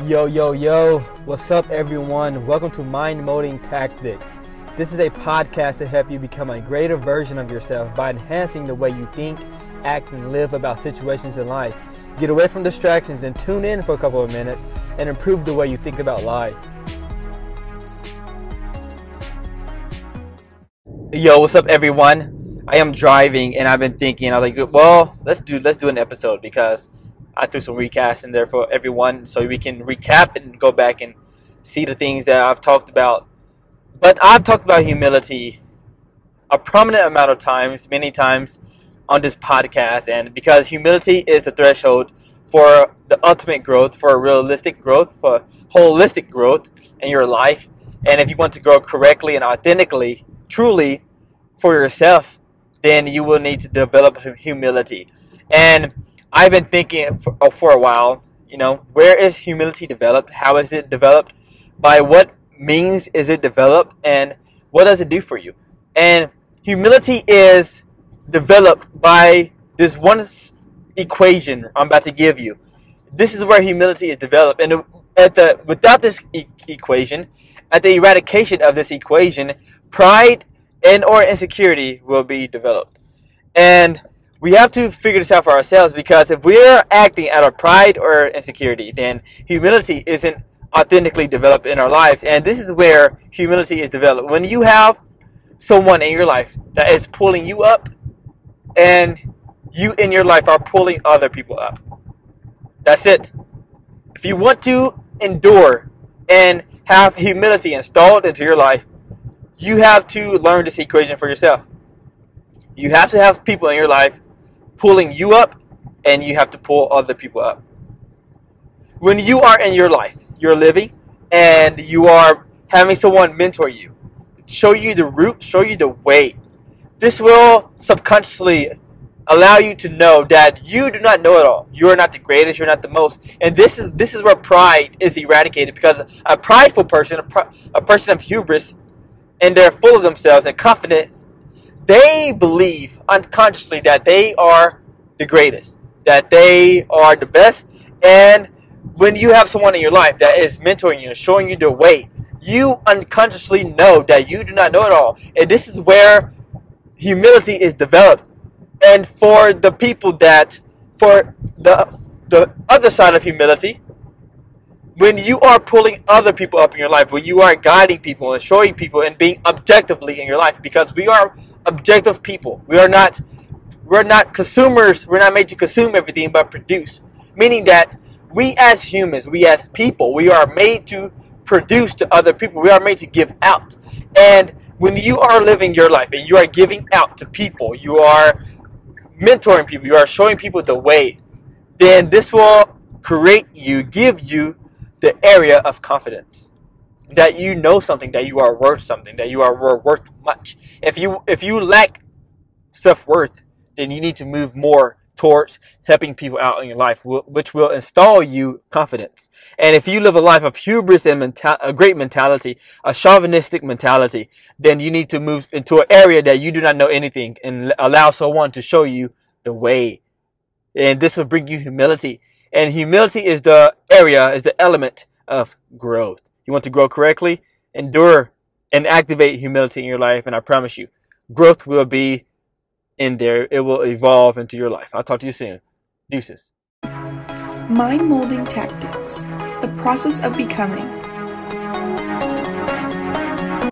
Yo, yo, yo, what's up, everyone? Welcome to Mind Molding Tactics. This is a podcast to help you become a greater version of yourself by enhancing the way you think, act, and live about situations in life. Get away from distractions and tune in for a couple of minutes and improve the way you think about life. Yo, what's up, everyone? I am driving and I've been thinking, I was like, well, let's do let's do an episode because I threw some recasts in there for everyone so we can recap and go back and see the things that I've talked about. But I've talked about humility a prominent amount of times, many times on this podcast, and because humility is the threshold for the ultimate growth, for realistic growth, for holistic growth in your life. And if you want to grow correctly and authentically, truly for yourself, then you will need to develop humility. And I've been thinking for, uh, for a while, you know, where is humility developed? How is it developed? By what means is it developed? And what does it do for you? And humility is developed by this one equation I'm about to give you. This is where humility is developed. And at the without this e- equation, at the eradication of this equation, pride and or insecurity will be developed. And we have to figure this out for ourselves because if we're acting out of pride or insecurity, then humility isn't authentically developed in our lives. And this is where humility is developed. When you have someone in your life that is pulling you up and you in your life are pulling other people up. That's it. If you want to endure and have humility installed into your life, you have to learn this equation for yourself. You have to have people in your life pulling you up, and you have to pull other people up. When you are in your life, you're living, and you are having someone mentor you, show you the route, show you the way. This will subconsciously allow you to know that you do not know it all. You are not the greatest. You're not the most. And this is this is where pride is eradicated because a prideful person, a, a person of hubris, and they're full of themselves and confidence they believe unconsciously that they are the greatest, that they are the best. And when you have someone in your life that is mentoring you, showing you the way, you unconsciously know that you do not know it all. And this is where humility is developed. And for the people that, for the, the other side of humility, when you are pulling other people up in your life, when you are guiding people and showing people and being objectively in your life, because we are objective people. We are not we're not consumers. We're not made to consume everything but produce. Meaning that we as humans, we as people, we are made to produce to other people. We are made to give out. And when you are living your life and you are giving out to people, you are mentoring people, you are showing people the way, then this will create you, give you the area of confidence that you know something, that you are worth something, that you are worth much. If you if you lack self worth, then you need to move more towards helping people out in your life, which will install you confidence. And if you live a life of hubris and mental, a great mentality, a chauvinistic mentality, then you need to move into an area that you do not know anything and allow someone to show you the way. And this will bring you humility. And humility is the area, is the element of growth. You want to grow correctly? Endure and activate humility in your life. And I promise you, growth will be in there. It will evolve into your life. I'll talk to you soon. Deuces. Mind molding tactics, the process of becoming